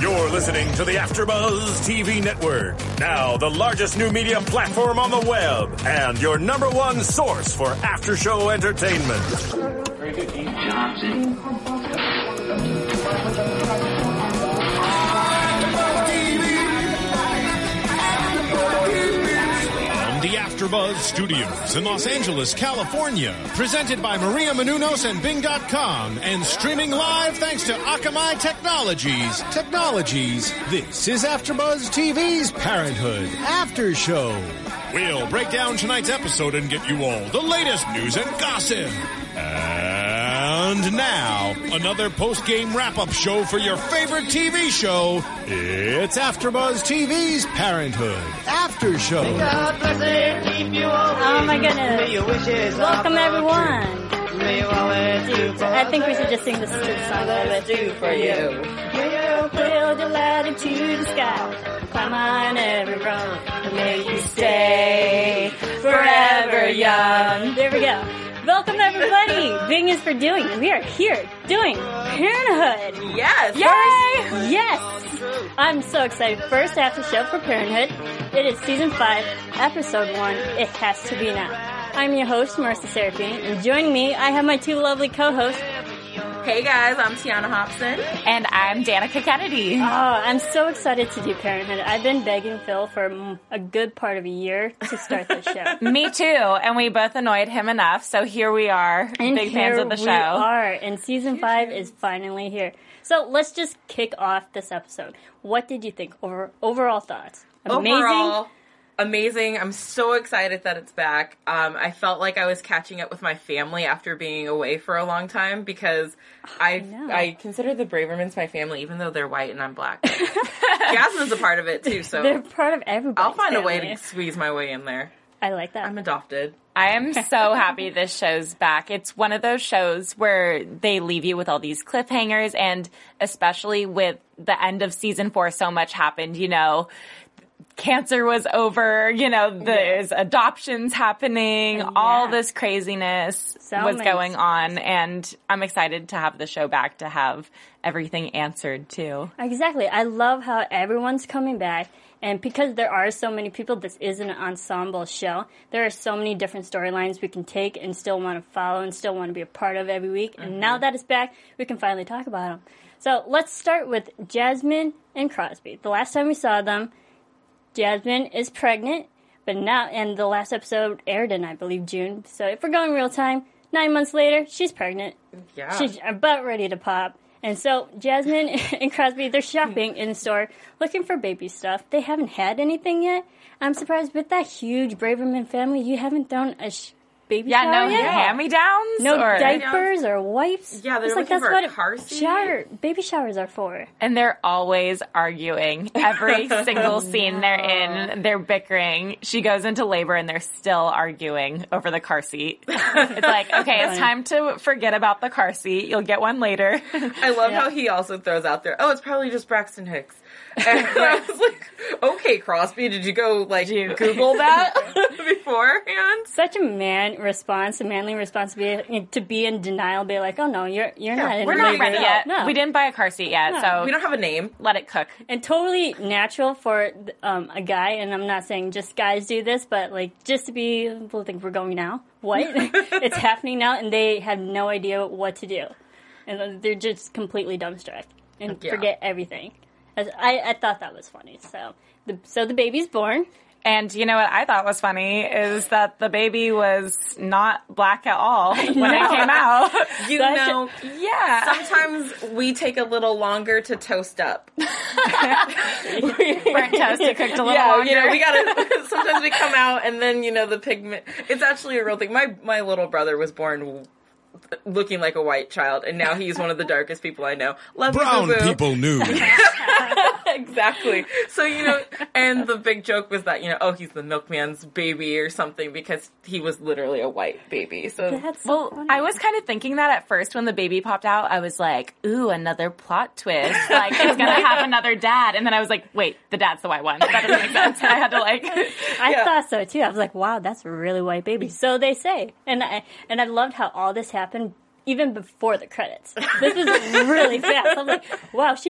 You're listening to the AfterBuzz TV Network, now the largest new media platform on the web, and your number one source for after-show entertainment. The AfterBuzz Studios in Los Angeles, California, presented by Maria Menounos and Bing.com, and streaming live thanks to Akamai Technologies. Technologies. This is AfterBuzz TV's Parenthood After Show. We'll break down tonight's episode and get you all the latest news and gossip. And now, another post-game wrap-up show for your favorite TV show. It's AfterBuzz TV's Parenthood After Show. Oh my goodness. Welcome everyone. I think we should just sing this to the song a little bit. Do for you. Build your ladder to the sky. Climb on every rung to make you stay forever young. There we go. Welcome everybody. Bing is for doing. We are here doing Parenthood. Yes. Yay! Yes! I'm so excited. First after show for Parenthood. It is season 5, episode 1. It has to be now. I'm your host, Marissa Serafine, and joining me, I have my two lovely co-hosts. Hey guys, I'm Tiana Hobson. And I'm Danica Kennedy. Oh, I'm so excited to do Parenthood. I've been begging Phil for a good part of a year to start this show. Me too, and we both annoyed him enough, so here we are, And big fans of the we show. are, and season 5 is finally here. So let's just kick off this episode. What did you think? Over, overall thoughts? Amazing? Overall, amazing. I'm so excited that it's back. Um, I felt like I was catching up with my family after being away for a long time because I know. I, consider the Bravermans my family, even though they're white and I'm black. Jasmine's a part of it too, so They're part of everybody. I'll find a way to squeeze my way in there. I like that. I'm adopted. I am so happy this show's back. It's one of those shows where they leave you with all these cliffhangers, and especially with the end of season four, so much happened. You know, cancer was over. You know, there's adoptions happening. All this craziness So was going on, and I'm excited to have the show back to have everything answered too. Exactly. I love how everyone's coming back. And because there are so many people, this is an ensemble show. There are so many different storylines we can take and still want to follow and still want to be a part of every week. And now mm-hmm. that it's back, we can finally talk about them. So let's start with Jasmine and Crosby. The last time we saw them, Jasmine is pregnant, but now, and the last episode aired in, I believe, June. So if we're going real time, nine months later, she's pregnant. Yeah. She's about ready to pop. And so Jasmine and Crosby, they're shopping in the store looking for baby stuff. They haven't had anything yet. I'm surprised with that huge Braverman family, you haven't thrown a sh- baby Yeah, shower no yet? hand-me-downs No or- diapers or wipes. Yeah, they're it's like that's for a what car seat. shower baby showers are for. And they're always arguing. Every single scene they're in, they're bickering. She goes into labor and they're still arguing over the car seat. It's like, okay, it's time to forget about the car seat. You'll get one later. I love how he also throws out there, oh, it's probably just Braxton Hicks. And I was like, okay, Crosby, did you go, like, you Google that beforehand? Such a man response, a manly response to be, to be in denial, be like, oh no, you're you're Yeah, not in We're not ready yet. No. We didn't buy a car seat yet, No. so We don't have a name. let it cook. and totally natural for um, a guy. And I'm not saying just guys do this, but like just to be, people think we're going now. What? it's happening now, and they have no idea what to do, and they're just completely dumbstruck. and Yeah. forget everything. As- I, I thought that was funny. So the so the baby's born. And you know what I thought was funny is that the baby was not black at all when it came out. You Such a- know, Yeah. sometimes we take a little longer to toast up. Burnt toast you cooked a little yeah, longer. you know, we gotta. sometimes we come out and then you know the pigment. It's actually a real thing. My my little brother was born looking like a white child, and now he's one of the darkest people I know. Love Brown boo-boo. people knew. exactly. So you know, and the big joke was that you know, oh, he's the milkman's baby or something because he was literally a white baby. So That's Well, funny. I was kind of thinking that at first when the baby popped out. I was like, ooh, another plot twist. Like, he's going to have another dad. And then I was like, wait, the dad's the white one. That doesn't make sense. And I had to like, I Yeah. thought so too. I was like, wow, that's a really white baby. So they say, and I and I loved how all this happened even before the credits. This is really fast. I'm like, wow, she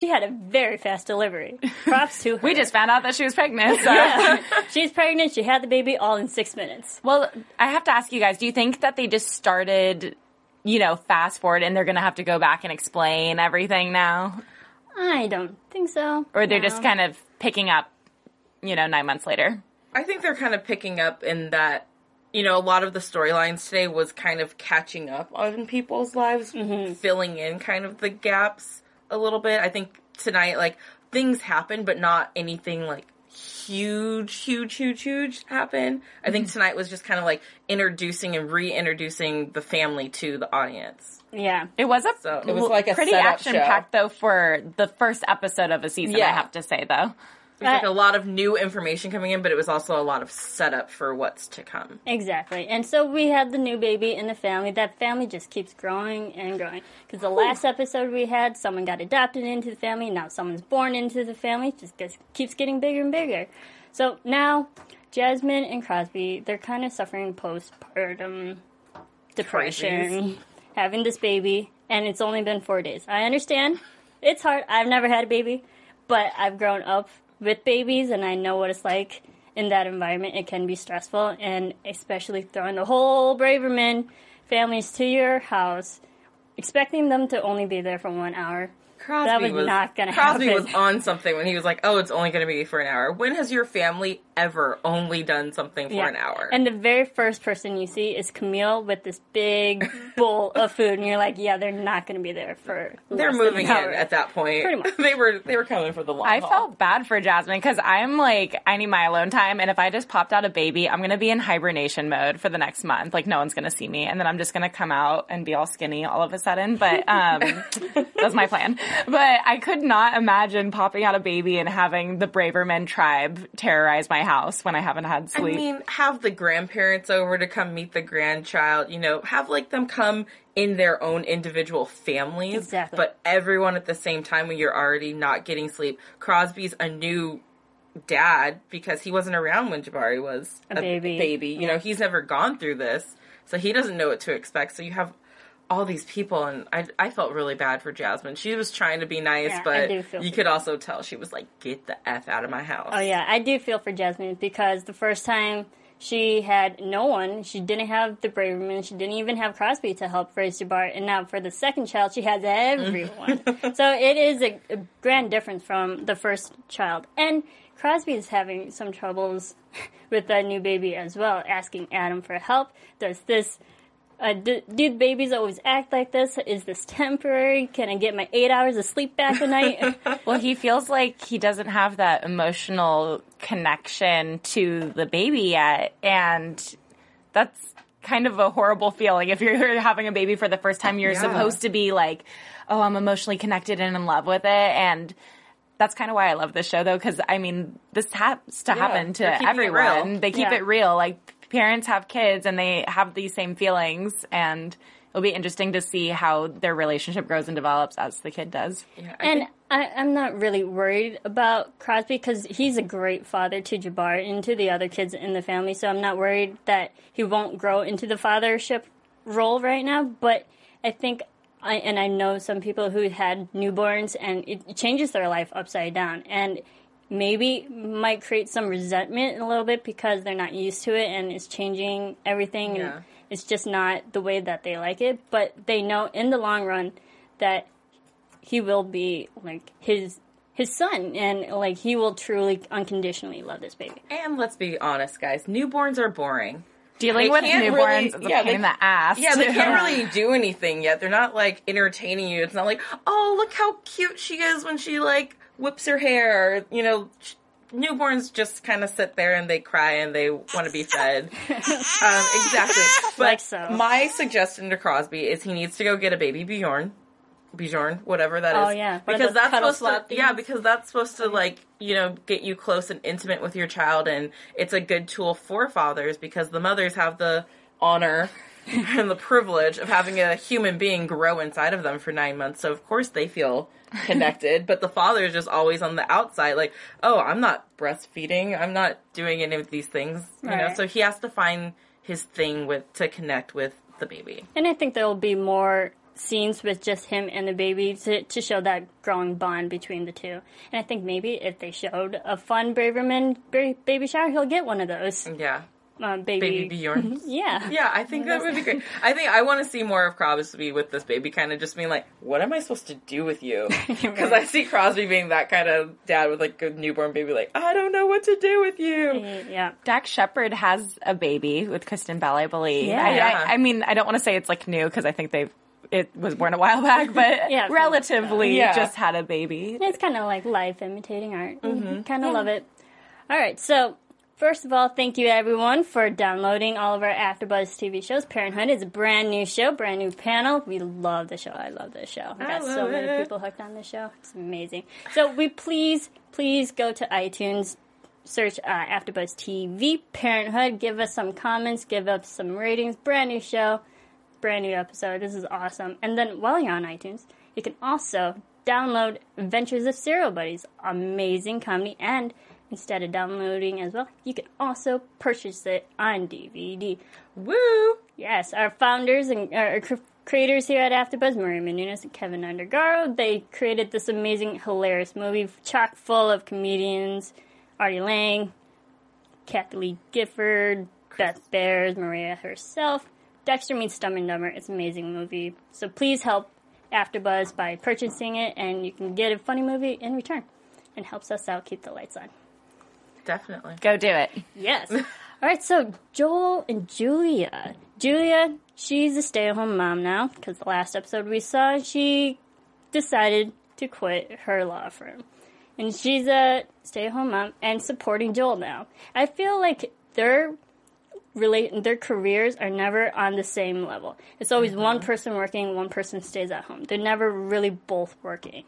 She had a very fast delivery. Props to her. we just found out that she was pregnant. So. yeah. she's pregnant. She had the baby all in six minutes. Well, I have to ask you guys, do you think that they just started, you know, fast forward and they're going to have to go back and explain everything now? I don't think so. Or they're No. just kind of picking up, you know, nine months later? I think they're kind of picking up in that, you know, a lot of the storylines today was kind of catching up on people's lives, mm-hmm. filling in kind of the gaps a little bit. I think tonight, like, things happen, but not anything like huge, huge, huge, huge happen. I think mm-hmm. tonight was just kind of like introducing and reintroducing the family to the audience. Yeah. It was a So it was like a pretty action packed though for the first episode of a season. I have to say though. There was like a lot of new information coming in, but it was also a lot of setup for what's to come. Exactly. And so we had the new baby in the family. That family just keeps growing and growing. Because the last episode we had, someone got adopted into the family. Now someone's born into the family. Just gets, keeps getting bigger and bigger. So now, Jasmine and Crosby, they're kind of suffering postpartum depression, Crises. having this baby, and it's only been four days. I understand. It's hard. I've never had a baby, but I've grown up with babies, and I know what it's like in that environment. It can be stressful, and especially throwing the whole Braverman families to your house, expecting them to only be there for one hour. Crosby that was, was not going to Crosby happen. was on something when he was like, "Oh, it's only going to be for an hour." When has your family ever only done something for an hour? And the very first person you see is Camille with this big bowl of food, and you're like, yeah, they're not going to be there for. they're less than moving an in at that point. Pretty much. they were they were coming for the long I haul. felt bad for Jasmine because I'm like, I need my alone time. And if I just popped out a baby, I'm going to be in hibernation mode for the next month. Like, no one's going to see me. And then I'm just going to come out and be all skinny all of a sudden. But um, that's my plan. But I could not imagine popping out a baby and having the Braverman tribe terrorize my house when I haven't had sleep. I mean, have the grandparents over to come meet the grandchild. You know, have like them come in their own individual families. Exactly. But everyone at the same time when you're already not getting sleep. Crosby's a new dad because he wasn't around when Jabari was A baby. Baby, you know, he's never gone through this, so he doesn't know what to expect. So you have all these people, and I, I felt really bad for Jasmine. She was trying to be nice, Yeah, but you could also tell she was like, "Get the f out of my house." Oh yeah, I do feel for Jasmine because the first time she had no one, she didn't have the Braverman, she didn't even have Crosby to help raise Jabbar, and now for the second child, she has everyone. so it is a, a grand difference from the first child, and Crosby is having some troubles with that new baby as well, asking Adam for help. Does this uh, do, do babies always act like this? Is this temporary? Can I get my eight hours of sleep back a night? Well, he feels like he doesn't have that emotional connection to the baby yet. And that's kind of a horrible feeling. If you're having a baby for the first time, you're Yeah. supposed to be like, oh, I'm emotionally connected and in love with it. And that's kind of why I love this show, though, because I mean, this has to happen to they're keeping it everyone. They keep Yeah. it real. Like, parents have kids and they have these same feelings. And it'll be interesting to see how their relationship grows and develops as the kid does. Yeah, I and think- I, I'm not really worried about Crosby because he's a great father to Jabbar and to the other kids in the family. So I'm not worried that he won't grow into the fathership role right now. But I think, I, and I know some people who had newborns and it changes their life upside down. And maybe might create some resentment a little bit because they're not used to it and it's changing everything Yeah. and it's just not the way that they like it. But they know in the long run that he will be like his his son and like he will truly unconditionally love this baby. And let's be honest, guys, newborns are boring. Dealing They with can't newborns really- is a yeah, pain they- in the ass. Yeah, they can't really do anything yet. They're not like entertaining you. It's not like, oh, look how cute she is when she like whips her hair. You know, newborns just kind of sit there and they cry and they want to be fed. um, exactly. But Like so. my suggestion to Crosby is he needs to go get a baby Bjorn. Bjorn, whatever that is. Oh, yeah. One of because that's supposed to, yeah, because that's supposed to like you know get you close and intimate with your child, and it's a good tool for fathers because the mothers have the honor and the privilege of having a human being grow inside of them for nine months. So of course they feel connected, but the father is just always on the outside, like, oh, I'm not breastfeeding, I'm not doing any of these things, you know. So he has to find his thing with to connect with the baby. And I think there will be more scenes with just him and the baby to, to show that growing bond between the two. And I think maybe if they showed a fun Braverman baby shower, he'll get one of those. Yeah. Uh, baby. Baby Bjorn. yeah. Yeah, I think that would be great. I think I want to see more of Crosby with this baby, kind of just being like, "What am I supposed to do with you?" Because I see Crosby being that kind of dad with like a newborn baby, like, "I don't know what to do with you." Yeah. Dax Shepard has a baby with Kristen Bell, I believe. Yeah. I, Yeah. I, I mean, I don't want to say it's like new because I think they've it was born a while back, but Yeah, relatively Yeah. just had a baby. It's kind of like life imitating art. Mm-hmm. Kind of love it. All right, so first of all, thank you everyone for downloading all of our AfterBuzz TV shows. Parenthood is a brand new show, brand new panel. We love the show. I love this show. We got so love many it. people hooked on this show. It's amazing. So we please, please go to iTunes. Search uh, AfterBuzz TV Parenthood. Give us some comments. Give us some ratings. Brand new show brand new episode. This is awesome. And then while you're on iTunes, you can also download Adventures of Serial Buddies, amazing comedy. And instead of downloading as well, you can also purchase it on DVD. Woo! Yes, our founders and our cr- creators here at AfterBuzz, Maria Menounos and Kevin Undergaro, they created this amazing, hilarious movie chock full of comedians: Artie Lange, Kathie Lee Gifford, Beth Behrs, Maria herself. Dexter meets Dumb and Dumber. It's an amazing movie. So please help AfterBuzz by purchasing it, and you can get a funny movie in return. And helps us out keep the lights on. Definitely. Go do it. Yes. All right, so Joel and Julia. Julia, she's a stay at home mom now because the last episode we saw, she decided to quit her law firm. And she's a stay at home mom and supporting Joel now. I feel like their relate their careers are never on the same level. It's always mm-hmm. one person working, one person stays at home. They're never really both working.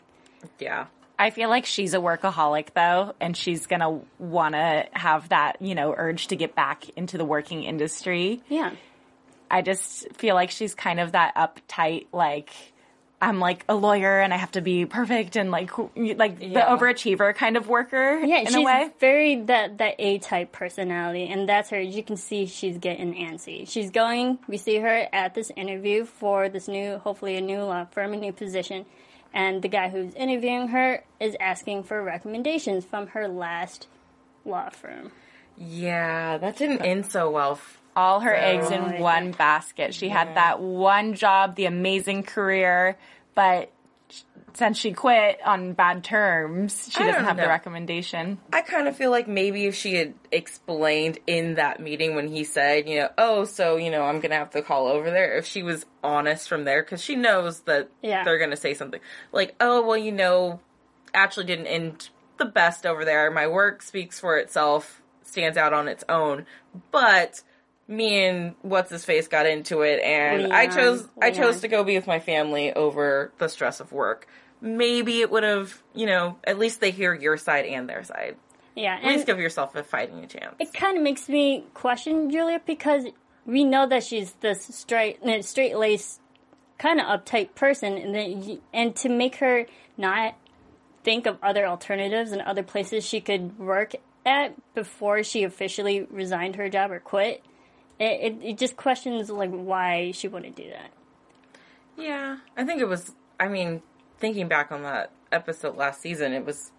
Yeah. I feel like she's a workaholic though, and she's gonna wanna have that, you know, urge to get back into the working industry. Yeah. I just feel like she's kind of that uptight, like I'm like a lawyer and I have to be perfect and like like the overachiever kind of worker Yeah, in she's a way. very that that A type personality, and that's her. You can see she's getting antsy. She's going. We see her at this interview for this new, hopefully a new law firm, a new position, and the guy who's interviewing her is asking for recommendations from her last law firm. Yeah, that didn't end so well. All her eggs Oh, in one basket. She had that one job, the amazing career, but since she quit on bad terms, she I doesn't don't have the recommendation. I kind of feel like maybe if she had explained in that meeting when he said, you know, oh, so, you know, I'm going to have to call over there, if she was honest from there, because she knows that Yeah. they're going to say something like, oh, well, you know, actually didn't end the best over there. My work speaks for itself, stands out on its own, but me and what's his face got into it and I Leon. chose I chose to go be with my family over the stress of work. Maybe it would have, you know, at least they hear your side and their side. Yeah, At least give yourself a fighting chance. it kind of makes me question Julia because we know that she's this straight, straight laced, kind of uptight person, and then and to make her not think of other alternatives and other places she could work at before she officially resigned her job or quit. It, it, it just questions like why she wouldn't do that. Yeah, I think it was. I mean, thinking back on that episode last season, it was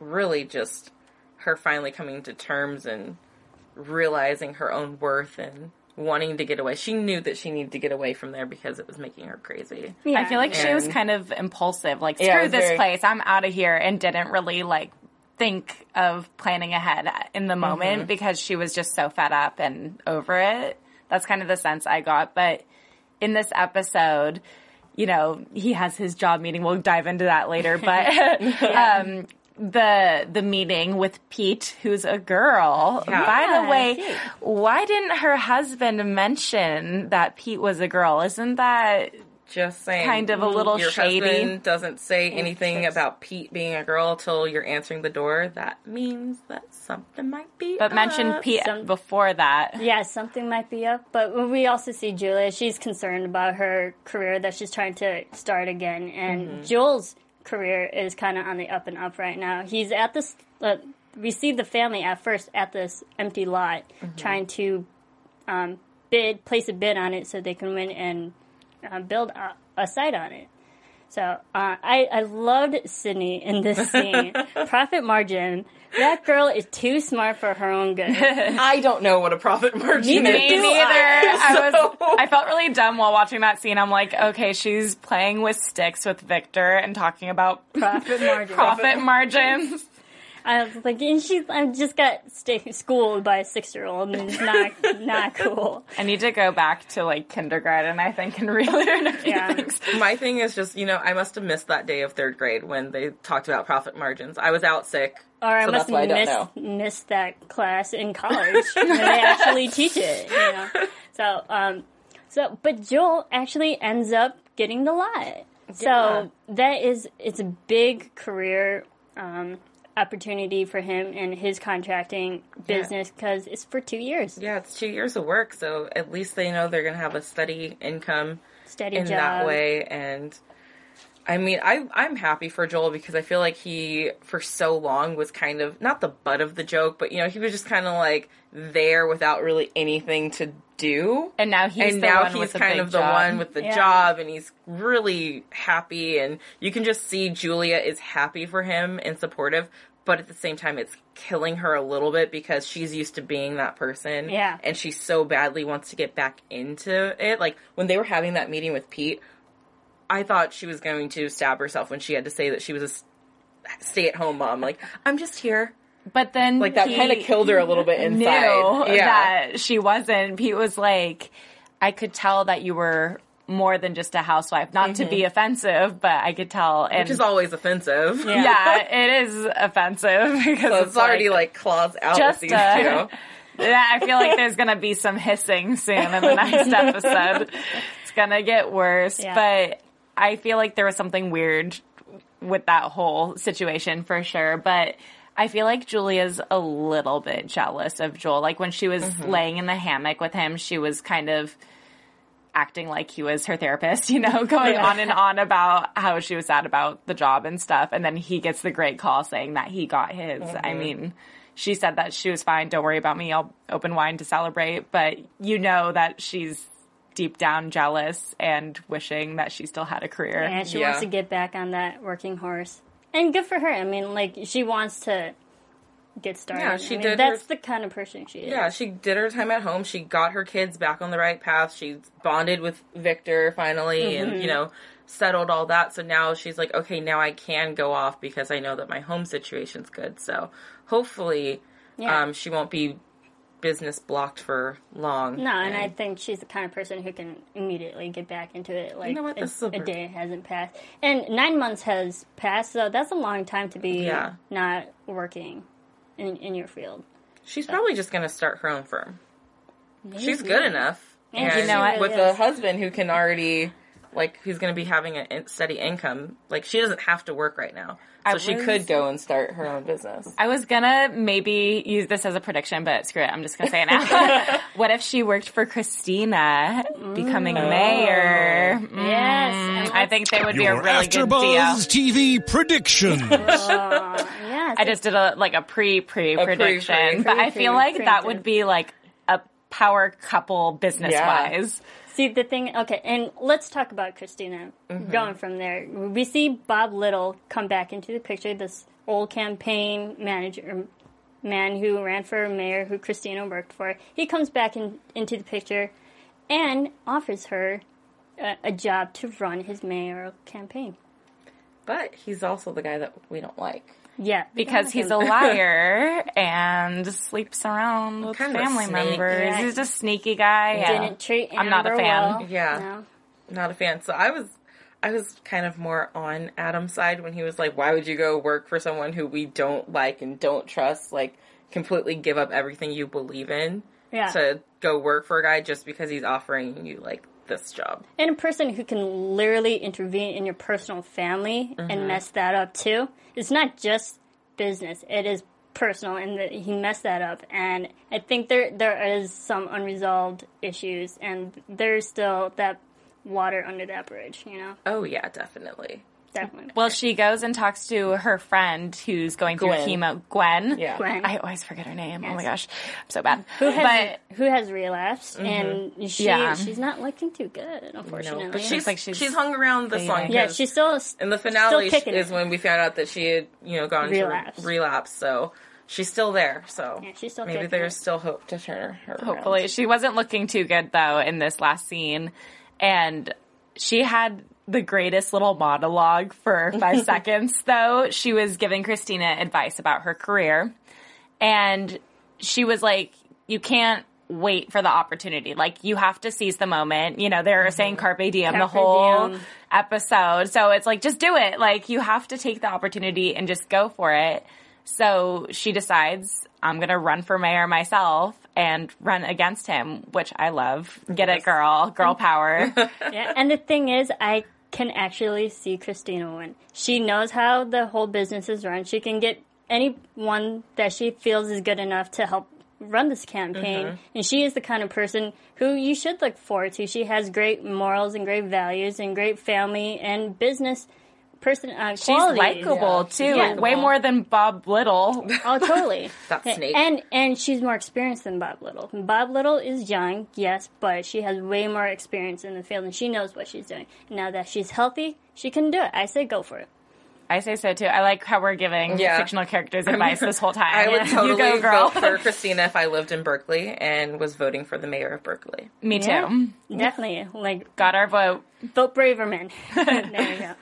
really just her finally coming to terms and realizing her own worth and wanting to get away. She knew that she needed to get away from there because it was making her crazy. Yeah. I feel like she was kind of impulsive, like Yeah, screw was this very- place, I'm out of here, and didn't really like think of planning ahead in the moment Mhm. because she was just so fed up and over it. That's kind of the sense I got. But in this episode, you know, he has his job meeting. We'll dive into that later, but um, the the meeting with Pete, who's a girl. Yeah. By the way, why didn't her husband mention that Pete was a girl? Isn't that Just saying, Kind of a little your shady. husband doesn't say anything about Pete being a girl until you're answering the door. That means that something might be. But mention up. Pete before that. Yeah, something might be up. But we also see Julia. She's concerned about her career that she's trying to start again. And Mhm. Joel's career is kind of on the up and up right now. He's at this. Uh, we see the family at first at this empty lot trying to um, bid, place a bid on it so they can win and uh, build a, a site on it. So uh, I I loved Sydney in this scene. profit margin. That girl is too smart for her own good. I don't know what a profit margin Neither is. Me do neither. I So- was. I felt really dumb while watching that scene. I'm like, okay, she's playing with sticks with Victor and talking about Profit margin. profit margins. I was like, and she, I just got sta schooled by a six year old, and it's not not cool. I need to go back to like kindergarten. I think and really learn a few Yeah. things. My thing is just, you know, I must have missed that day of third grade when they talked about profit margins. I was out sick. Or I so must that's why I have missed, missed that class in college when they actually teach it. You know, so um, so but Joel actually ends up getting the lot. So that is it's a big career um, opportunity for him and his contracting business because it's for two years. Yeah, it's two years of work, so at least they know they're going to have a steady income Steady in job. that way. And I mean, I, I'm happy for Joel because I feel like he, for so long, was kind of not the butt of the joke, but you know, he was just kind of like there without really anything to do. And now he's and the now one he's with the kind big of the job. one with the Yeah. job, and he's really happy, and you can just see Julia is happy for him and supportive. But at the same time, it's killing her a little bit because she's used to being that person. Yeah. And she so badly wants to get back into it. Like, when they were having that meeting with Pete, I thought she was going to stab herself when she had to say that she was a stay at home mom. Like, I'm just here. But then Like, that kind of killed her a little bit inside. Knew yeah. that she wasn't. Pete was like, I could tell that you were more than just a housewife. Not to be offensive, but I could tell. And Mm-hmm. Which is always offensive. yeah, yeah it is offensive because So it's, already like, claws out just with these uh, two. yeah, I feel like there's gonna be some hissing soon in the next episode. It's gonna get worse, Yeah. but I feel like there was something weird with that whole situation for sure. But I feel like Julia's a little bit jealous of Joel. Like when she was Mm-hmm. laying in the hammock with him, she was kind of acting like he was her therapist, you know, going on and on about how she was sad about the job and stuff. And then he gets the great call saying that he got his. I mean, she said that she was fine. Don't worry about me. I'll open wine to celebrate. But you know that she's deep down jealous and wishing that she still had a career. And she Yeah. wants to get back on that working horse. And good for her. I mean, like she wants to get started. Yeah, she I mean, did That's her- the kind of person she is. Yeah, she did her time at home. She got her kids back on the right path. She bonded with Victor finally and, you know, settled all that. So now she's like, okay, now I can go off because I know that my home situation's good. So hopefully Yeah. um, she won't be business blocked for long. No, and I think she's the kind of person who can immediately get back into it. Like know what? a, This a a day hasn't passed, and nine months has passed. So that's a long time to be Yeah. not working in in your field. She's probably just going to start her own firm. She's good enough. And you know with really a husband who can already like who's going to be having a steady income. Like she doesn't have to work right now, so I she could go and start her own business. I was gonna maybe use this as a prediction, but screw it. I'm just gonna say it now. what if she worked for Christina, becoming mayor? Yes, Mm, and I think they would be a Your really good deal. AfterBuzz TV predictions. yes, I just did a like a pre pre pre-pre, prediction, but I feel like that would be like a power couple business wise. See the thing, okay, and let's talk about Christina. Mm-hmm. Going from there, we see Bob Little come back into the picture. This old campaign manager, um, man who ran for mayor, who Christina worked for. He comes back in, into the picture, and offers her a, a job to run his mayoral campaign. But he's also the guy that we don't like. Yeah, Because he's a liar and sleeps around with Kind of a family snake. members. Yeah. He's a sneaky guy. Yeah. Didn't treat I'm not a fan. well. Yeah. No. Not a fan. So I was I was kind of more on Adam's side when he was like, Why would you go work for someone who we don't like and don't trust? Like completely give up everything you believe in Yeah. to go work for a guy just because he's offering you like this job. and a person who can literally intervene in your personal family Mm-hmm. and mess that up too. It's not just business; it is personal, and that he messed that up. And I think there there is some unresolved issues, and there's still that water under that bridge. You know, Oh yeah, definitely. Definitely. Well, she goes and talks to her friend who's going through chemo, Gwen. Yeah. Gwen. I always forget her name. Oh my gosh, I'm so bad. who has but who has relapsed, mm-hmm. and she Yeah. she's not looking too good, unfortunately. No, but she's like she's, she's hung around this long. fading. yeah, 'cause she's still in the finale still kicking is it. when we found out that she had you know gone Relapsed. to relapse. So she's still there. So Yeah, she's still maybe there's it. still hope to turn her. around. hopefully she wasn't looking too good though in this last scene, and she had the greatest little monologue for five seconds though. She was giving Christina advice about her career, and she was like, "You can't." Wait for the opportunity. Like you have to seize the moment. You know, they're saying mm-hmm. carpe diem the whole diem. episode. So it's like, just do it. Like you have to take the opportunity and just go for it. So she decides, I'm going to run for mayor myself and run against him, which I love. Get it, girl. Girl power. Yeah, and the thing is, I can actually see Christina win. She knows how the whole business is run. She can get anyone that she feels is good enough to help run this campaign. Mm-hmm. And she is the kind of person who you should look forward to. She has great morals and great values and great family and business person uh, She's qualities. likable too. Yeah. Way more than Bob Little. Oh, totally. That snake. And and she's more experienced than Bob Little. Bob Little is young, yes, but she has way more experience in the field and she knows what she's doing. Now that she's healthy, she can do it. I say go for it. I say so too. I like how we're giving Yeah. fictional characters advice this whole time. I would totally you go, girl. vote for Christina if I lived in Berkeley and was voting for the mayor of Berkeley. Me too. Yeah. Definitely. Like Got our vote. vote Braverman. there you go.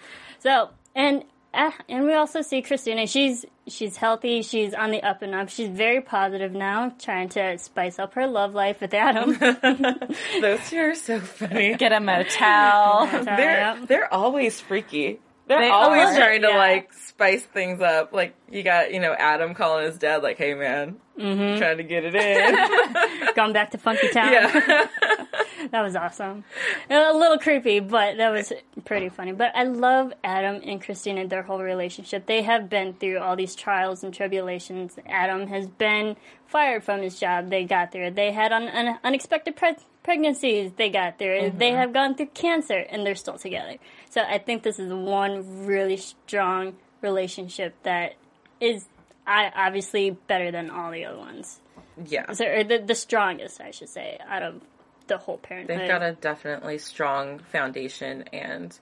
So and uh, and we also see Christina. She's she's healthy. She's on the up and up. She's very positive now, trying to spice up her love life with Adam. Those two are so funny. Get a motel. They're Yeah. they're always freaky. They're They always are, trying to yeah. like spice things up. Like you got you know Adam calling his dad like, "Hey man, Mm-hmm. trying to get it in." Gone back to Funky Town. yeah, That was awesome. A little creepy, but that was pretty funny. But I love Adam and Christina, their whole relationship. They have been through all these trials and tribulations. Adam has been fired from his job. They got there. They had an, un- unexpected pre- pregnancies. They got there. They mm-hmm. have gone through cancer, and they're still together. So I think this is one really strong relationship that is I obviously better than all the other ones. yeah. So, or the, the strongest, I should say, out of the whole parenthood. They've got a definitely strong foundation, and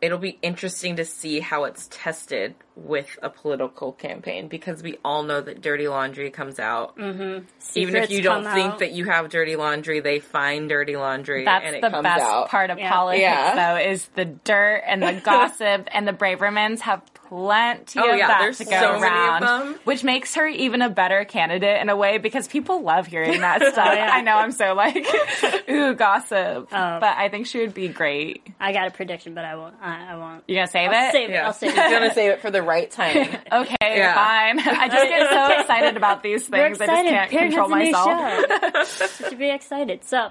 it'll be interesting to see how it's tested with a political campaign because we all know that dirty laundry comes out. Mm-hmm. Even if you don't come think out. that you have dirty laundry, they find dirty laundry That's and it the comes best out. part of Yeah. politics, Yeah. though, is the dirt and the gossip, and the Bravermans have plenty Oh, of yeah, that there's to go so many of around, them. which makes her even a better candidate in a way because people love hearing that stuff. yeah. I know I'm so like, ooh, gossip, Oh. but I think she would be great. I got a prediction, but I won't. I, I won't. You gonna save I'll it? save it. I'll save She's it. gonna save it for the right time. Okay, Yeah. fine. I just get so excited about these We're things. I just can't Parent control has a new myself. show. you should be excited. So,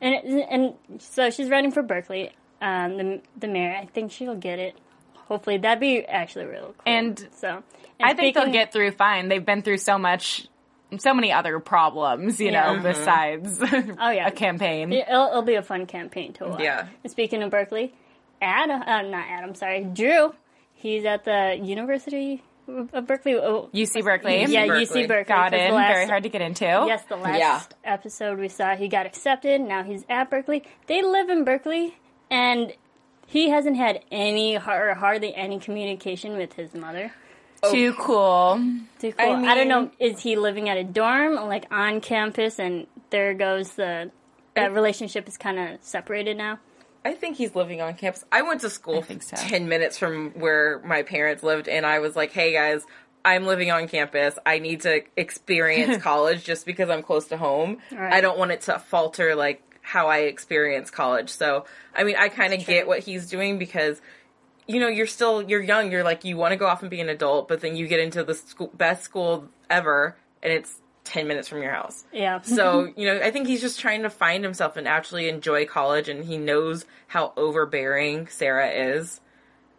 and and so she's running for Berkeley, um, the the mayor. I think she'll get it. Hopefully, that'd be actually real cool. And so, and I think they'll get through fine. They've been through so much, so many other problems, you Yeah. know, Mhm. besides Oh yeah, a campaign. It'll, it'll be a fun campaign to watch. Yeah. And speaking of Berkeley, Adam, uh, not Adam, sorry, Drew. He's at the University of Berkeley. Oh, UC Berkeley. Yeah, UC Berkeley. Got 'cause in. last- Very hard to get into. Yes, the last Yeah. episode we saw, he got accepted. Now he's at Berkeley. They live in Berkeley, and he hasn't had any or hardly any communication with his mother. Oh. Too cool. Too cool. I I, don't know. Is he living at a dorm, like on campus, and there goes the that relationship is kind of separated now? I think he's living on campus. I went to school so. 10 minutes from where my parents lived, and I was like, hey guys, I'm living on campus. I need to experience college just because I'm close to home. Right. I don't want it to falter like how I experience college. So, I mean, I kind of get what he's doing because you know, you're still you're young. You're like you want to go off and be an adult, but then you get into the school, best school ever, and it's ten minutes from your house. Yeah. So you know, I think he's just trying to find himself and actually enjoy college, and he knows how overbearing Sarah is,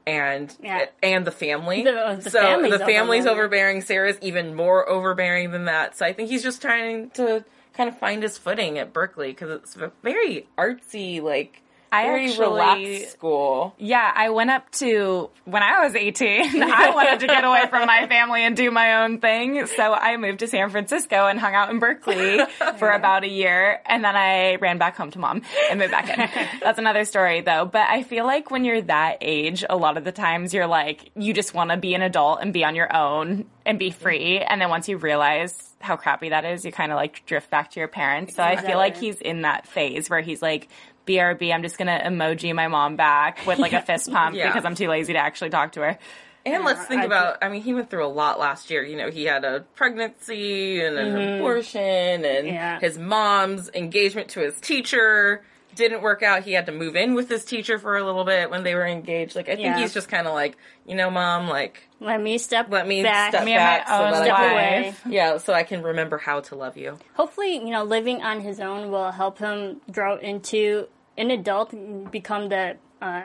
and Yeah. and the family. The- the so family's the family's overbearing. overbearing. Sarah's even more overbearing than that. So I think he's just trying to kind of find his footing at Berkeley because it's a very artsy, like I very actually- relaxed school. Yeah, I went up to when I was 18. I wanted to get away from my family and do my own thing. So I moved to San Francisco and hung out in Berkeley for about a year. And then I ran back home to mom and moved back in. That's another story though. But I feel like when you're that age, a lot of the times you're like, you just want to be an adult and be on your own and be free. And then once you realize how crappy that is, you kind of like drift back to your parents. So I feel like he's in that phase where he's like, BRB, I'm just gonna emoji my mom back with like a fist pump Yeah. because I'm too lazy to actually talk to her. And let's think I- about, I mean, he went through a lot last year. You know, he had a pregnancy and an Mhm. abortion and Yeah. his mom's engagement to his teacher didn't work out. He had to move in with his teacher for a little bit when they were engaged. Like, I think Yeah. he's just kind of like, you know, mom, like, Let me step. let me back. step Me back so that Step away. yeah, so I can remember how to love you. Hopefully, you know, living on his own will help him grow into an adult, and become the uh,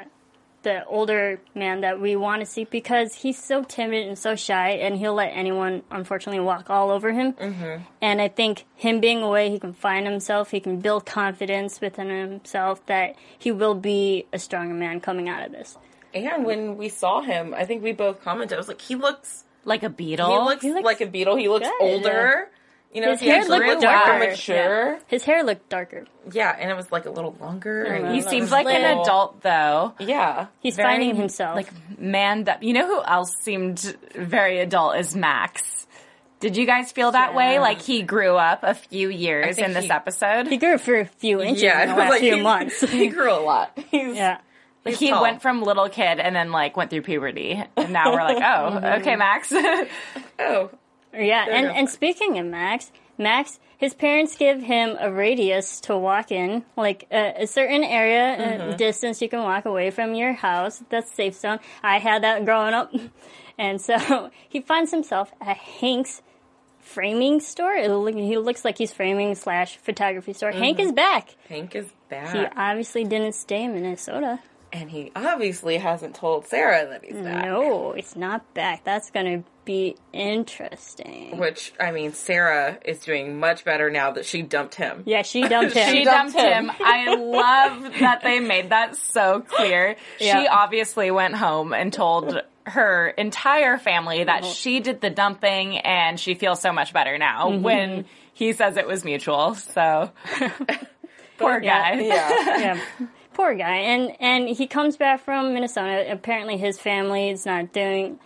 the older man that we want to see because he's so timid and so shy, and he'll let anyone, unfortunately, walk all over him. Mm-hmm. And I think him being away, he can find himself, he can build confidence within himself that he will be a stronger man coming out of this. And when we saw him, I think we both commented, I was like, he looks, Like a beetle. he looks, He looks like a beetle. He looks good. older. You know, His hair looked looked darker. more mature. Yeah. His hair looked darker. Yeah, and it was like a little longer. I and know. he seems like an adult though. Yeah. He's Very, finding himself. Like man, up. You know who else seemed very adult is Max. Did you guys feel that way? Like he grew up a few years in this he- episode. he grew up for a few inches Yeah, in the last like few he- months. he grew a lot. He's, yeah. Like he tall. went from little kid and then like went through puberty, and now we're like, oh, okay, Max. Oh, Yeah, There and, and speaking of Max, Max, his parents give him a radius to walk in, like a, a certain area, Mm-hmm. a distance you can walk away from your house. That's safe zone. I had that growing up. And so he finds himself at Hank's framing store. Look, he looks like he's framing slash photography store. Hank Mm-hmm. is back. Hank is back. He obviously didn't stay in Minnesota. And he obviously hasn't told Sarah that he's back. No, it's not back. That's going to be interesting. Which, I mean, Sarah is doing much better now that she dumped him. Yeah, she dumped him. she dumped him. I love that they made that so clear. She obviously went home and told her entire family that mm-hmm. she did the dumping and she feels so much better now mm-hmm. when he says it was mutual. So poor guy. Yeah. yeah. Poor guy. And and he comes back from Minnesota. Apparently his family is not doing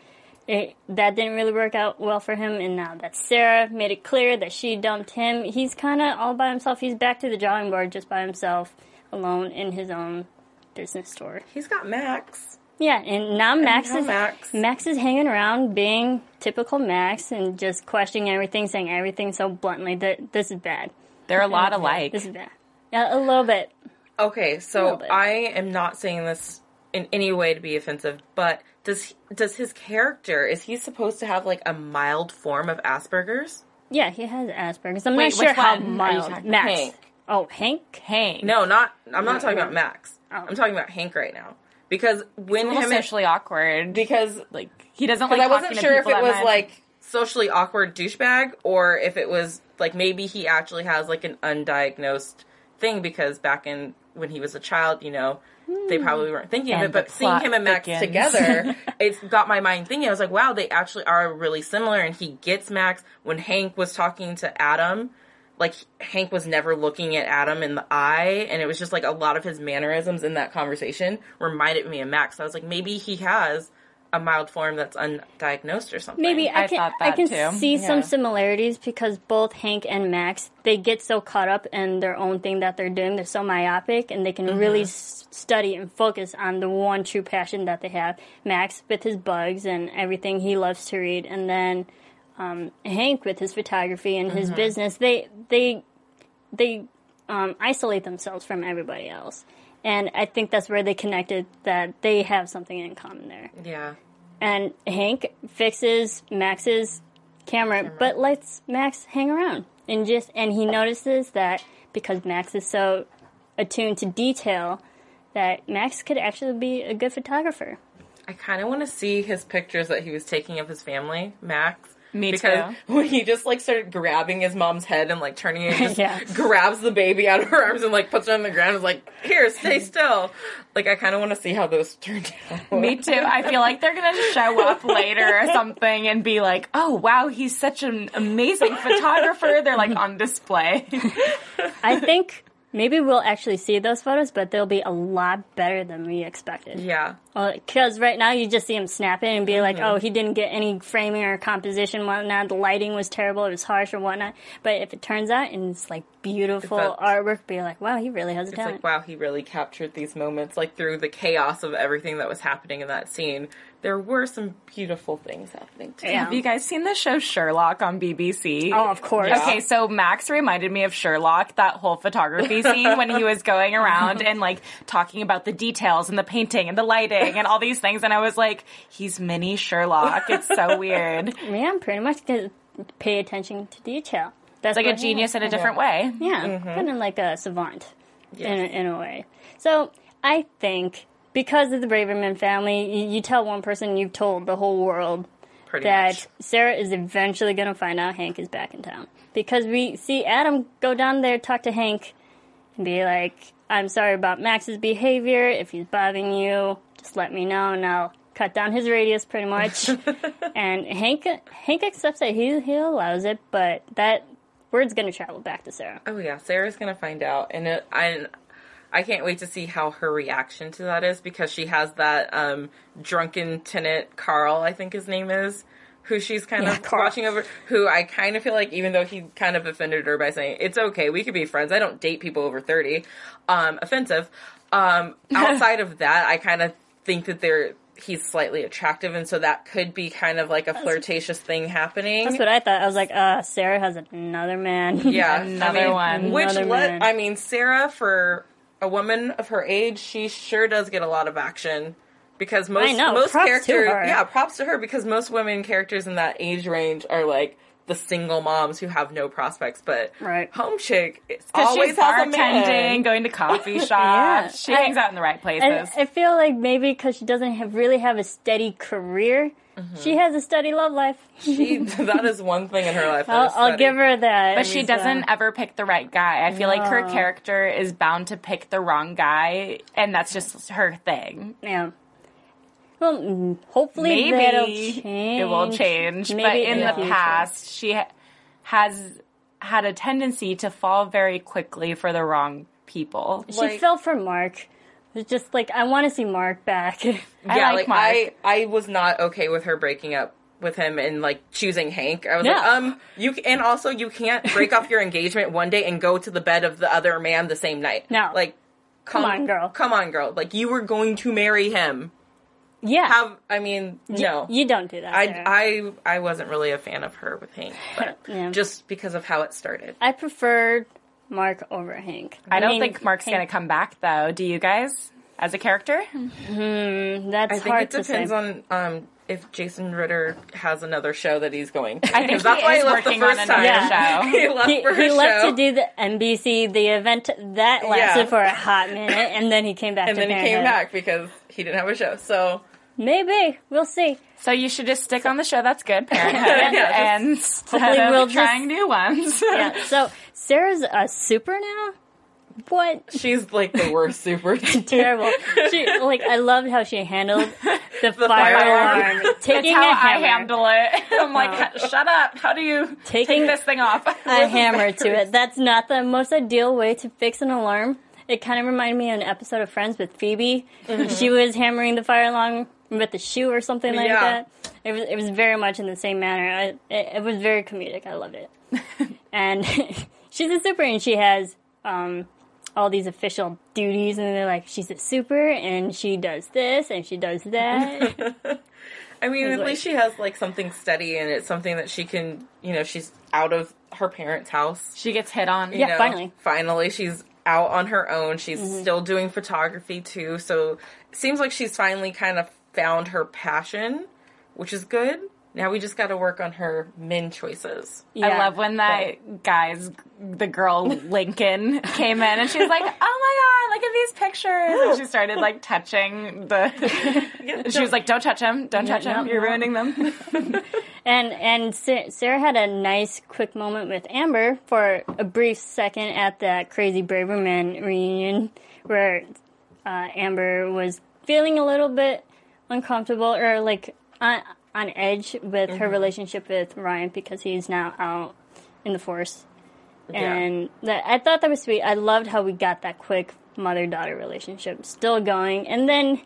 it, that didn't really work out well for him and now that Sarah made it clear that she dumped him, he's kind of all by himself. He's back to the drawing board just by himself alone in his own business store. He's got Max. Yeah, and now Max now is Max. Max is hanging around being typical Max and just questioning everything, saying everything so bluntly that this is bad. They're a lot alike. This is bad. Yeah, a little bit. Okay, so. I am not saying this in any way to be offensive, but does he, does his character is he supposed to have like a mild form of Asperger's? Yeah, he has Asperger's. I'm Wait, not sure which how one are you mild. talking- Max. Hank. Oh, Hank? Hank. No, not I'm not talking about Max. Oh. I'm talking about Hank right now because when a little him and- socially awkward because like he doesn't because like I wasn't talking to sure if people it that was much. like socially awkward douchebag or if it was like maybe he actually has like an undiagnosed thing because back in when he was a child, you know, they probably weren't thinking of it. But seeing him and Max thickens. together, it's got my mind thinking. I was like, wow, they actually are really similar. And he gets Max when Hank was talking to Adam. Like Hank was never looking at Adam in the eye, and it was just like a lot of his mannerisms in that conversation reminded me of Max. I was like, maybe he has a mild form that's undiagnosed or something. Maybe I, I can thought I can too. see Yeah. some similarities because both Hank and Max they get so caught up in their own thing that they're doing. They're so myopic and they can really s- study and focus on the one true passion that they have. Max with his bugs and everything he loves to read, and then um, Hank with his photography and his business. They they they um, isolate themselves from everybody else. And I think that's where they connected that they have something in common there yeah. and Hank fixes Max's camera, but lets Max hang around and just and he notices that because Max is so attuned to detail that Max could actually be a good photographer. I kind of want to see his pictures that he was taking of his family, Max. Me because too. when he just like started grabbing his mom's head and like turning it, just Yeah. grabs the baby out of her arms and like puts it on the ground. and is like, "Here, stay still." Like I kind of want to see how those turned out. Me too. I feel like they're gonna show up later or something and be like, "Oh wow, he's such an amazing photographer." They're like on display. I think maybe we'll actually see those photos, but they'll be a lot better than we expected. Yeah, Because right now you just see him snapping and be like, mm-hmm. oh, he didn't get any framing or composition, whatnot. The lighting was terrible. It was harsh or whatnot. But if it turns out and it's like beautiful that's- artwork, be like, wow, he really has a it's talent. like wow, he really captured these moments. Like through the chaos of everything that was happening in that scene, there were some beautiful things happening. Too. Yeah. Have you guys seen the show Sherlock on BBC? Oh, of course. Okay, so Max reminded me of Sherlock, that whole photography scene when he was going around and like talking about the details and the painting and the lighting and all these things. And I was like, he's mini Sherlock. It's so weird. It's Yeah, pretty much to pay attention to detail. That's like a genius in a different way. Yeah, mm-hmm. kind of like a savant in, in a way. So I think because of the Braverman family, you, you tell one person, you've told the whole world Pretty that much. Sarah is eventually going to find out Hank is back in town. Because we see Adam go down there, talk to Hank, and be like, I'm sorry about Max's behavior. If he's bothering you, just let me know and I'll cut down his radius pretty much. and Hank Hank accepts it. He, he allows it, but that word's going to travel back to Sarah. Oh yeah, Sarah's gonna find out, and it, I, I can't wait to see how her reaction to that is because she has that um, drunken tenant Carl, I think his name is, who she's kind Yeah, of Carl. watching over. Who I kind of feel like, even though he kind of offended her by saying it's okay, we could be friends. I don't date people over thirty. Um, offensive. Um, outside of that, I kind of think that they're. He's slightly attractive, and so that could be kind of like a flirtatious thing happening. That's what I thought. I was like, uh, Sarah has another man. Yeah, Another I mean, one. Which Another let man. I mean, Sarah for a woman of her age, she sure does get a lot of action because most I know, most props to characters, her. yeah, props to her because most women characters in that age range are like the single moms who have no prospects, but Right. home chick Because always she's has a man. going to coffee shops. Yeah. She I- hangs out in the right places. I feel like maybe because she doesn't have, really have a steady career, she has a steady love life. She, that is one thing in her life. that I'll, is I'll give her that. But she doesn't ever pick the right guy. I feel like her character is bound to pick the wrong guy, and that's just her thing. Yeah. Well, mm, hopefully Maybe that'll change. it will change, but Maybe in the future. past, she ha- has had a tendency to fall very quickly for the wrong people. she like- fell for Mark. It's just like I want to see Mark back. I yeah, like like, Mark. I, I was not okay with her breaking up with him and like choosing Hank. I was like, Yeah. um, you and also you can't break off your engagement one day and go to the bed of the other man the same night. No. like, Come on, girl. come on, girl. Like you were going to marry him. yeah, Have I mean, no, you don't do that. I. I, I wasn't really a fan of her with Hank, but Yeah. just because of how it started. I preferred Mark over Hank. I don't mean, think Mark's Hank- going to come back, though. Do you guys, as a character? That's I think it depends say. on um if Jason Ritter has another show that he's going to. I think that's he why is he left the working on first another time. show. he left He, for he left show. to do the NBC, the event that lasted Yeah. for a hot minute, and then he came back and to then he came back because he didn't have a show. So Maybe. We'll see. So you should just stick on the show that's good, Parenthood, Yeah, and Hopefully we'll just- trying new ones. Yeah. So Sarah's a super now? What? she's like the worst super. Terrible. She, like, I loved how she handled the, fire, fire alarm. That's Taking how a I hammer. handle it. I'm like, oh. shut up. How do you Taking take this thing off? a hammer to it. That's not the most ideal way to fix an alarm. It kind of reminded me of an episode of Friends with Phoebe. Mm-hmm. She was hammering the fire alarm with a shoe or something like Yeah. that. It was it was very much in the same manner. I, it, it was very comedic. I loved it. and she's a super, and she has um, all these official duties, and they're like, she's a super, and she does this, and she does that. I mean, at like- least she has like something steady, and it's something that she can, you know, she's out of her parents' house. She gets hit on. you Yeah, know, finally. Mm-hmm. Finally, she's out on her own. She's still doing photography too. So it seems like she's finally kind of found her passion, which is good. Now we just got to work on her men choices. I love when that guy's the girl Lincoln came in and she was like, "Oh my god, look at these pictures!" And she started like touching the. she was like, "Don't touch him! Don't touch him! You're ruining them." And and Sarah had a nice quick moment with Amber for a brief second at that crazy Braverman reunion where uh, Amber was feeling a little bit uncomfortable or like on, on edge with her mm-hmm. relationship with Ryan because he's now out in the force. And that, I thought that was sweet. I loved how we got that quick mother daughter relationship still going. And then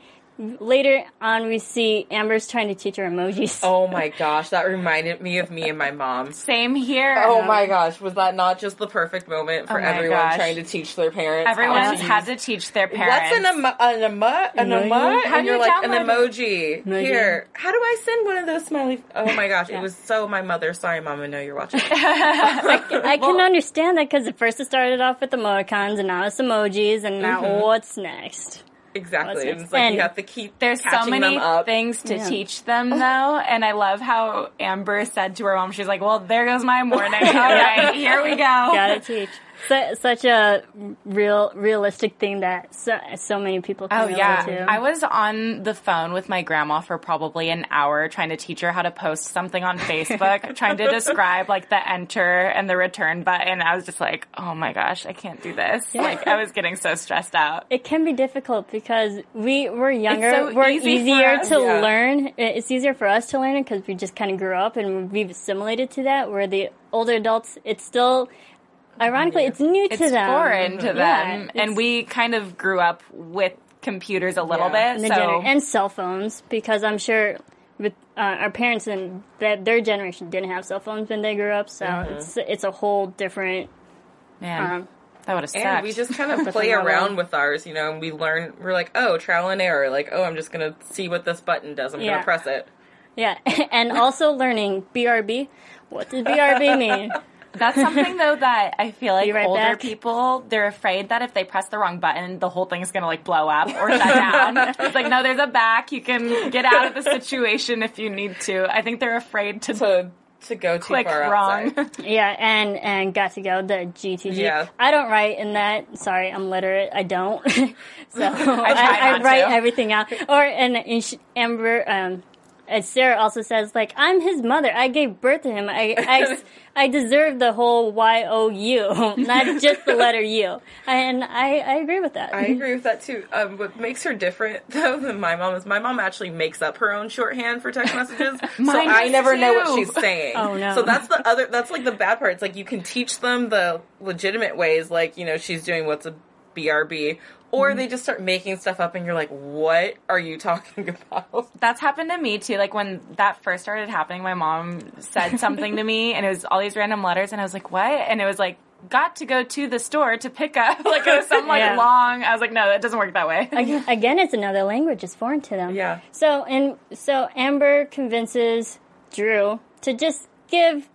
later on, we see Amber's trying to teach her emojis. Oh my gosh, that reminded me of me and my mom. Same here. Oh my gosh, was that not just the perfect moment for Oh my everyone gosh. trying to teach their parents? how Everyone to has use- had to teach their parents. What's an emo- an emo- an Emoji? emoji? How And do you're you like an download emoji. Emoji. Here, how do I send one of those smiley? Oh my gosh, it was so my mother. Sorry, mom, I know you're watching. I can understand that because at first it started off with emoticons and now it's emojis and now mm-hmm. what's next? Exactly, and it's like And you have to keep. There's so many them up. things to Yeah. teach them, though, and I love how Amber said to her mom, "She's like, well, there goes my morning. All right, here we go." Gotta teach. Su- such a real, realistic thing that so, so many people Oh can yeah, to. I was on the phone with my grandma for probably an hour trying to teach her how to post something on Facebook, trying to describe like the enter and the return button. I was just like, oh my gosh, I can't do this. Like I was getting so stressed out. it can be difficult because we we're younger, so we're easy easier to yeah. learn. It's easier for us to learn it because we just kind of grew up and we've assimilated to that. Where the older adults, it's still, ironically, it's new to them. It's them. foreign to them, it's- and we kind of grew up with computers a little Yeah. bit. the So gener- and cell phones because I'm sure with uh, our parents and that their generation didn't have cell phones when they grew up, so Mm-hmm. it's it's a whole different. man, Um, that would have sucked. And we just kind of play around with ours, you know, and we learn, we're like, oh, trial and error. Like, oh, I'm just going to see what this button does. I'm gonna press it. Yeah, and also learning BRB. What does BRB mean? That's something though that I feel like right older back. people they're afraid that if they press the wrong button, the whole thing's gonna like blow up or shut down. it's like no, there's a back. You can get out of the situation if you need to. I think they're afraid to, To, to go too click far wrong. outside. Yeah, and and got to go the GTG. Yeah. I don't write in that. Sorry, I'm literate. I don't. so I, try I, write to. everything out. Or and, and Amber, um, as Sarah also says, like I'm his mother. I gave birth to him. I I, I deserve the whole Y O U, not just the letter U. And I I agree with that. I agree with that too. Um, what makes her different though than my mom is my mom actually makes up her own shorthand for text messages, so I never know what she's saying. Oh, no. So that's the other. That's like the bad part. It's like you can teach them the legitimate ways, like you know she's doing what's a BRB, or mm-hmm. they just start making stuff up, and you're like, what are you talking about? That's happened to me too. Like when that first started happening, my mom said something to me and it was all these random letters and I was like, what? And it was like, got to go to the store to pick up. Like it was some like Yeah. long, I was like, no, that doesn't work that way. Again, again, it's another language. It's foreign to them. Yeah. So and so Amber convinces Drew to just give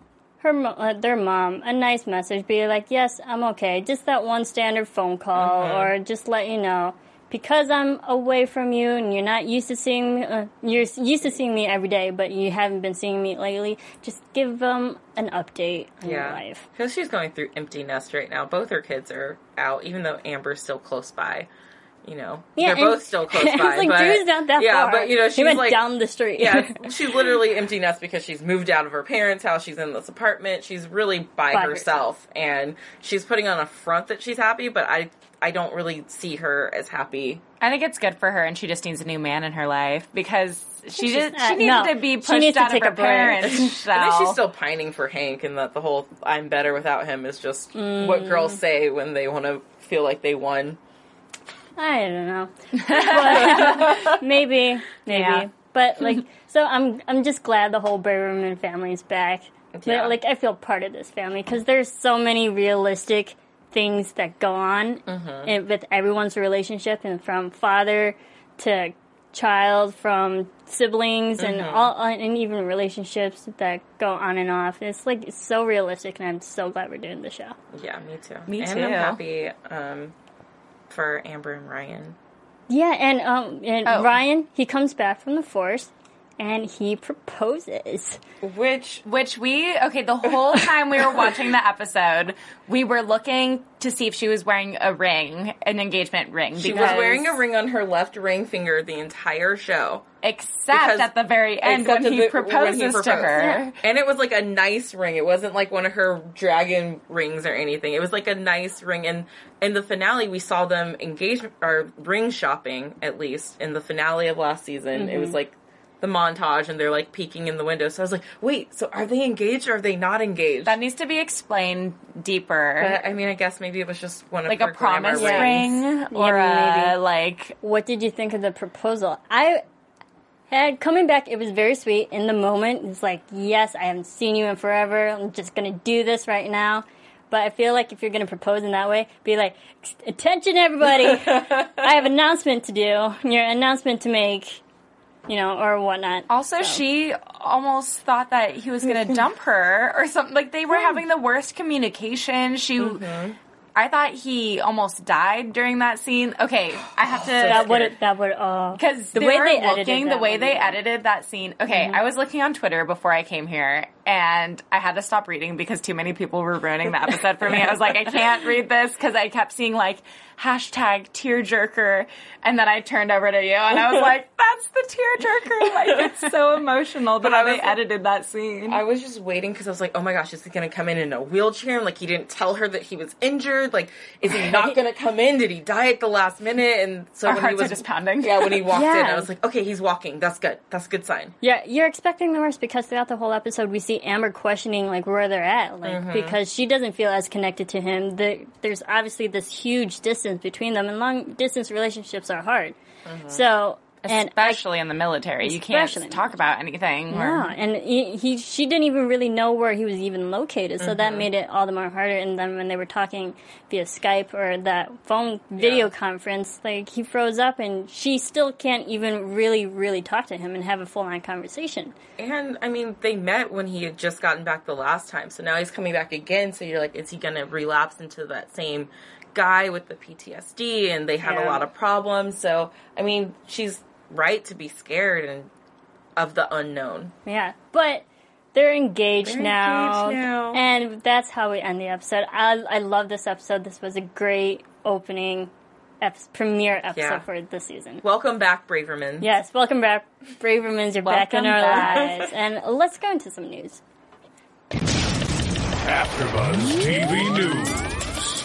her uh, their mom a nice message, be like, "Yes, I'm okay. Just that one standard phone call, or just let you know." because I'm away from you and you're not used to seeing me, uh, you're used to seeing me every day, but you haven't been seeing me lately. Just give them an update on your life. because she's going through empty nest right now. Both her kids are out, even though Amber's still close by. You know, Yeah, they're both still close I by. was like, but, Drew's not that yeah, far. but you know, she went like down the street. Yeah, she's literally empty nest because she's moved out of her parents' house. She's in this apartment. She's really by, By herself, and she's putting on a front that she's happy. But I, I don't really see her as happy. I think it's good for her, and she just needs a new man in her life because she She's just not- she needed no. to be She pushed needs to out of take her a break. parents' I think she's still pining for Hank, and that the whole "I'm better without him" is just what Mm. girls say when they want to feel like they won. I don't know. Maybe, maybe. Yeah. But like, so I'm I'm just glad the whole Braverman family is back. Like- Yeah. Like I feel part of this family because there's so many realistic things that go on Mm-hmm. in, with everyone's relationship, and from father to child, from siblings, and Mm-hmm. all, and even relationships that go on and off. It's like it's so realistic, and I'm so glad we're doing the show. Yeah, me too. Me too. and too. I'm happy um, for Amber and Ryan. Yeah, and um, and Oh. Ryan he comes back from the force, and he proposes. Which Which we okay the whole time we were watching the episode, we were looking to see if she was wearing a ring, an engagement ring. she was wearing a ring on her left ring finger the entire show. except because- at the very end Except when he, the- when proposes to her. Yeah. And it was like a nice ring. It wasn't like one of her dragon rings or anything. It was like a nice ring. And in the finale, we saw them engage or ring shopping at least in the finale of last season. It Mm-hmm. was like the montage, and they're like peeking in the window. So I was like, wait, so are they engaged or are they not engaged? That needs to be explained deeper. but I mean, I guess maybe it was just one of like her a promise glamour ring rings. or Yeah, a like What did you think of the proposal? I had coming back. It was very sweet in the moment. It's like, yes, I haven't seen you in forever. I'm just gonna do this right now. But I feel like if you're gonna propose in that way, be like, attention, everybody! I have an announcement to do. Your announcement to make. You know, or whatnot. Also, she almost thought that he was going to dump her or something. Like they were having the worst communication. She, Mm-hmm. I thought he almost died during that scene. Okay, I have to. that would that would uh because the they way they edited the way they edited that scene. Okay, I was looking on Twitter before I came here, and I had to stop reading because too many people were ruining the episode for me. I was like, I can't read this because I kept seeing like hashtag tearjerker, and then I turned over to you, and I was like, that's the tearjerker. Like it's so emotional, but I they was- edited that scene. I was just waiting because I was like, oh my gosh, is he going to come in in a wheelchair? And like, he didn't tell her that he was injured. Like, is he not going to come in? Did he die at the last minute? And so Our when hearts he are was just pounding. yeah, when he walked in, I was like, okay, he's walking. That's good. That's a good sign. Yeah, you're expecting the worst because throughout the whole episode we see Amber questioning like where they're at, like Mm-hmm. because she doesn't feel as connected to him. The, there's obviously this huge distance between them, and long distance relationships are hard. So and I, Especially in the military, you can't Especially in the talk about anything. or- yeah, and he, he she didn't even really know where he was even located, so that mm-hmm. made it all the more harder. And then when they were talking via Skype or that phone video Yeah. conference, like he froze up, and she still can't even really really talk to him and have a full on conversation. And I mean, they met when he had just gotten back the last time. So now he's coming back again. So you're like, is he going to relapse into that same guy with the PTSD? And they had a lot of problems. So, I mean, she's right to be scared and of the unknown. Yeah, but they're engaged, They're now, engaged now. and that's how we end the episode. I I love this episode. This was a great opening ep- premiere episode Yeah. for the season. Welcome back, Braverman. Yes, welcome back, Bravermans. You're back in our back. lives, and let's go into some news. AfterBuzz TV News.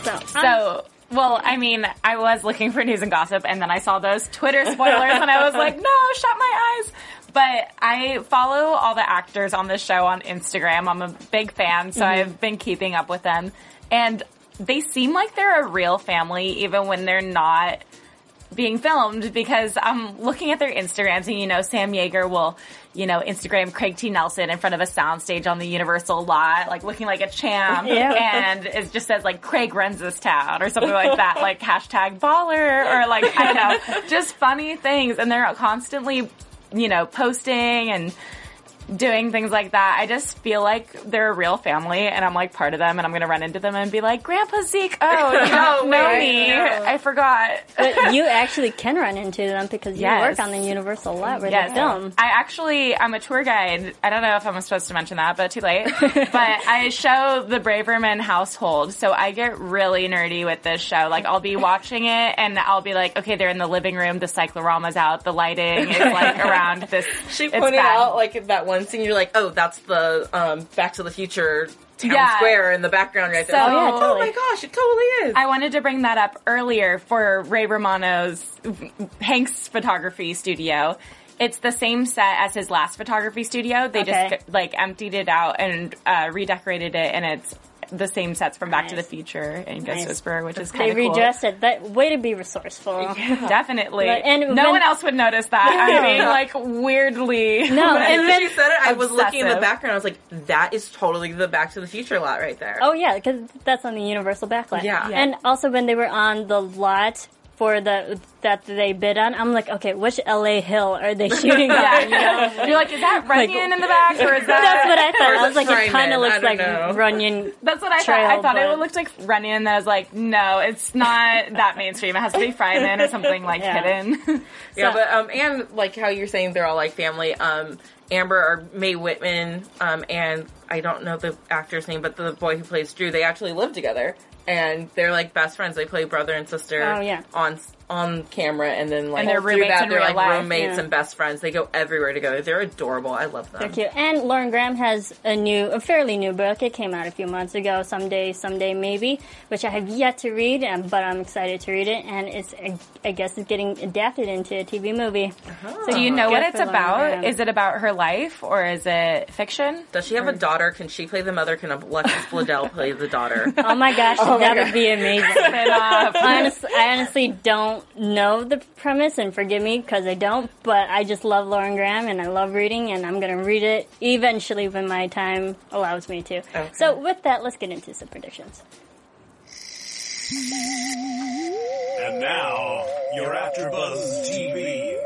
So, So, well, I mean, I was looking for news and gossip, and then I saw those Twitter spoilers, and I was like, no, shut my eyes. But I follow all the actors on this show on Instagram. I'm a big fan, so mm-hmm. I've been keeping up with them. And they seem like they're a real family, even when they're not being filmed because I'm looking at their Instagrams and you know Sam Jaeger will you know Instagram Craig T Nelson in front of a soundstage on the Universal lot like looking like a champ Yeah. and it just says like Craig runs this town or something like that like hashtag baller or like I don't know just funny things and they're constantly you know posting and doing things like that. I just feel like they're a real family, and I'm like part of them, and I'm gonna run into them and be like, "Grandpa Zeke, oh, you don't know Right, me? no. I forgot." But you actually can run into them because you Yes. work on the Universal lot where Yes. they film. I actually, I'm a tour guide. I don't know if I'm supposed to mention that, but too late. but I show the Braverman household, so I get really nerdy with this show. Like, I'll be watching it, and I'll be like, okay, they're in the living room, the cyclorama's out, the lighting is like around this. She pointed bad. out like that one scene. You're like, oh, that's the um, Back to the Future town Yeah. square in the background right there. So- oh, Oh, yeah, oh my gosh, it totally is. I wanted to bring that up earlier for Ray Romano's Hank's photography studio. It's the same set as his last photography studio. They Okay. just like emptied it out and uh, redecorated it, and it's the same sets from Back to the Future and Ghost Nice. Whisperer, which is kind of cool. redressed it. That way to be resourceful. Definitely. But- and no when- one else would notice that. I'm being like weirdly. No, As and soon then she said it, I was looking in the background. I was like, that is totally the Back to the Future lot right there. Oh yeah, because that's on the Universal backlot. Yeah. Yeah. And also when they were on the lot for the that they bid on, I'm like, okay, which LA hill are they shooting Yeah. You know? You're like, is that Runyon in the back, or is that? That's what I thought. Or I was it like, it kind of looks like know. Runyon. That's what I trail, thought. I thought but- it looked like Runyon. That I was like, no, it's not that mainstream. It has to be Fryman or something like Yeah. hidden. Yeah, but um, and like how you're saying they're all like family. Um, Amber or Mae Whitman, um, and I don't know the actor's name, but the boy who plays Drew, they actually live together, and they're like best friends. They play brother and sister. Oh, yeah. on on camera, and then like And they're through roommates that, in they're like life. roommates Yeah. and best friends. They go everywhere together. They're adorable. I love them. They're cute. And Lauren Graham has a new, a fairly new book. It came out a few months ago. Someday, someday, maybe, which I have yet to read, um, but I'm excited to read it. And it's, I- I guess, it's getting adapted into a TV movie. So Do you know good what it's about? Is it about her life or is it fiction? Does she have a daughter? Can she play the mother? Can Alexis Bledel play the daughter? Oh my gosh, that would be amazing. Enough. honestly, I honestly don't know the premise, and forgive me because I don't. But I just love Lauren Graham, and I love reading, and I'm gonna read it eventually when my time allows me to. So with that, let's get into some predictions. And now, your AfterBuzz TV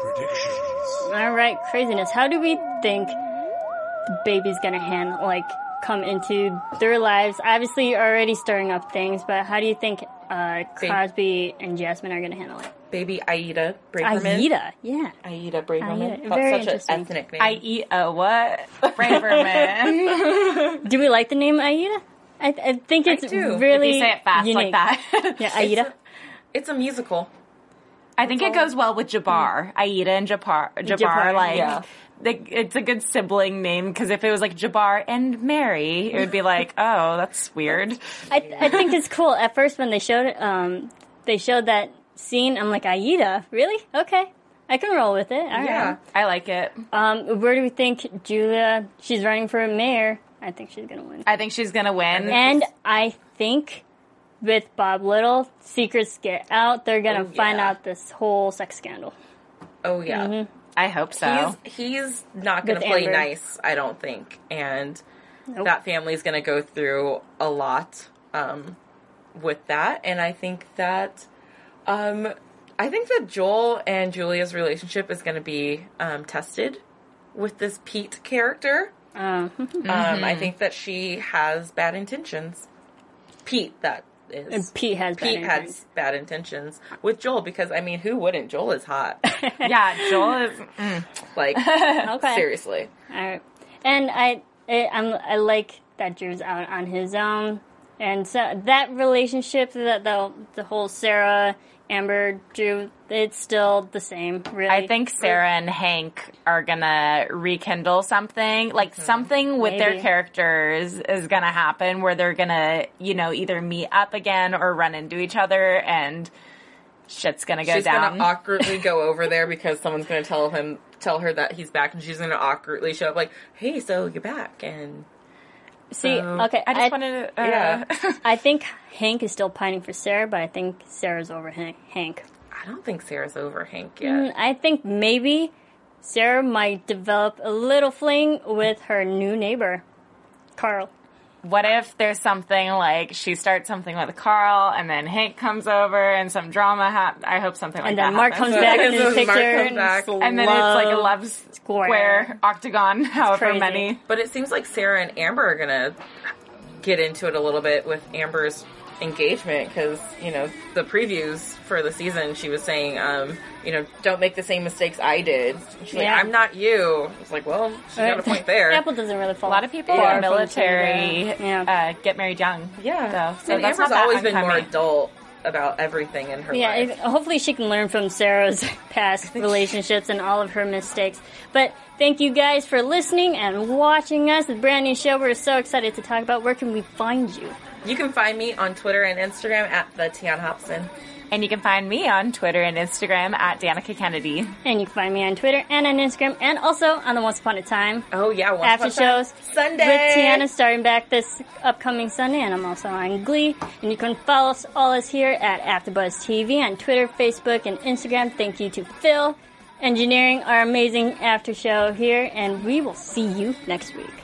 predictions. All right, craziness. How do we think the baby's gonna handle, like, come into their lives? Obviously, you're already stirring up things, but how do you think uh, Crosby and Jasmine are gonna handle it? Baby Aida Braverman. Aida, yeah. Aida Braverman. Aida, very such interesting. an ethnic name. I eat a what? Braverman. Do we like the name Aida? I, I think it's do. really if you say it fast unique. like that. Yeah, Aida. it's a musical. I think it goes well with Jabbar. Aida and Jabbar. Jabbar, Jabbar, like, yeah. They, it's a good sibling name because if it was like Jabbar and Mary, it would be like, oh, that's weird. I, I think it's cool. At first, when they showed it, um, they showed that scene. I'm like, Aida, really? Okay, I can roll with it. All right. Yeah. I like it. Um, where do we think Julia? She's running for mayor. I think she's gonna win. I think she's gonna win. And I think with Bob Little, secrets get out. They're gonna Oh, find out this whole sex scandal. Oh yeah. I hope so. He's he's not going to play Amber. nice, I don't think, and Nope. that family's going to go through a lot um, with that. And I think that um, I think that Joel and Julia's relationship is going to be um, tested with this Pete character. Um, Um, I think that she has bad intentions. Pete, that is. and Pete has bad Pete had bad intentions with Joel because I mean, who wouldn't? Joel is hot. yeah, Joel is. mm. like Okay. seriously. All right, and I, I I'm I like that Drew's out on his own, and so that relationship, that the the whole Sarah Amber Drew, it's still the same. Really, I think Sarah and Hank are gonna rekindle something, like mm-hmm. something with their characters is gonna happen where they're gonna, you know, either meet up again or run into each other and shit's gonna go she's down. gonna awkwardly go over there because someone's gonna tell him tell her that he's back and she's gonna awkwardly show up like, Hey, so you're back and see. so- okay, I just wanted to, uh, Yeah. I think Hank is still pining for Sarah, but I think Sarah's over Hank. Hank. I don't think Sarah's over Hank yet. Mm, I think maybe Sarah might develop a little fling with her new neighbor, Carl. What if there's something like she starts something with Carl and then Hank comes over and some drama happens? I hope something like And that. then Mark happens. comes back in And then his Mark picture. comes and back. and then it's like a love love square. square, octagon, however crazy. many. But it seems like Sarah and Amber are gonna get into it a little bit with Amber's engagement because you know the previews for the season she was saying um you know don't make the same mistakes i did she's Yeah. like i'm not you it's like well she got a point there Apple doesn't really fall. A lot of people far in from military Tinder. Yeah. uh, get married young. yeah though, so and that's amber's not that always been more adult about everything in her Yeah, life if, hopefully she can learn from Sarah's past relationships and all of her mistakes. But thank you guys for listening and watching us. The brand new show we're so excited to talk about. Where can we find you? you can find me on twitter and instagram at the tian hobson And you can find me on Twitter and Instagram at Danica Kennedy. And you can find me on Twitter and on Instagram and also on the Once Upon a Time oh yeah Once after Upon a Time. shows sunday with Tiana starting back this upcoming Sunday, and I'm also on Glee. And you can follow us all us here at AfterBuzz TV on Twitter, Facebook, and Instagram. Thank you to Phil engineering our amazing after show here, and we will see you next week.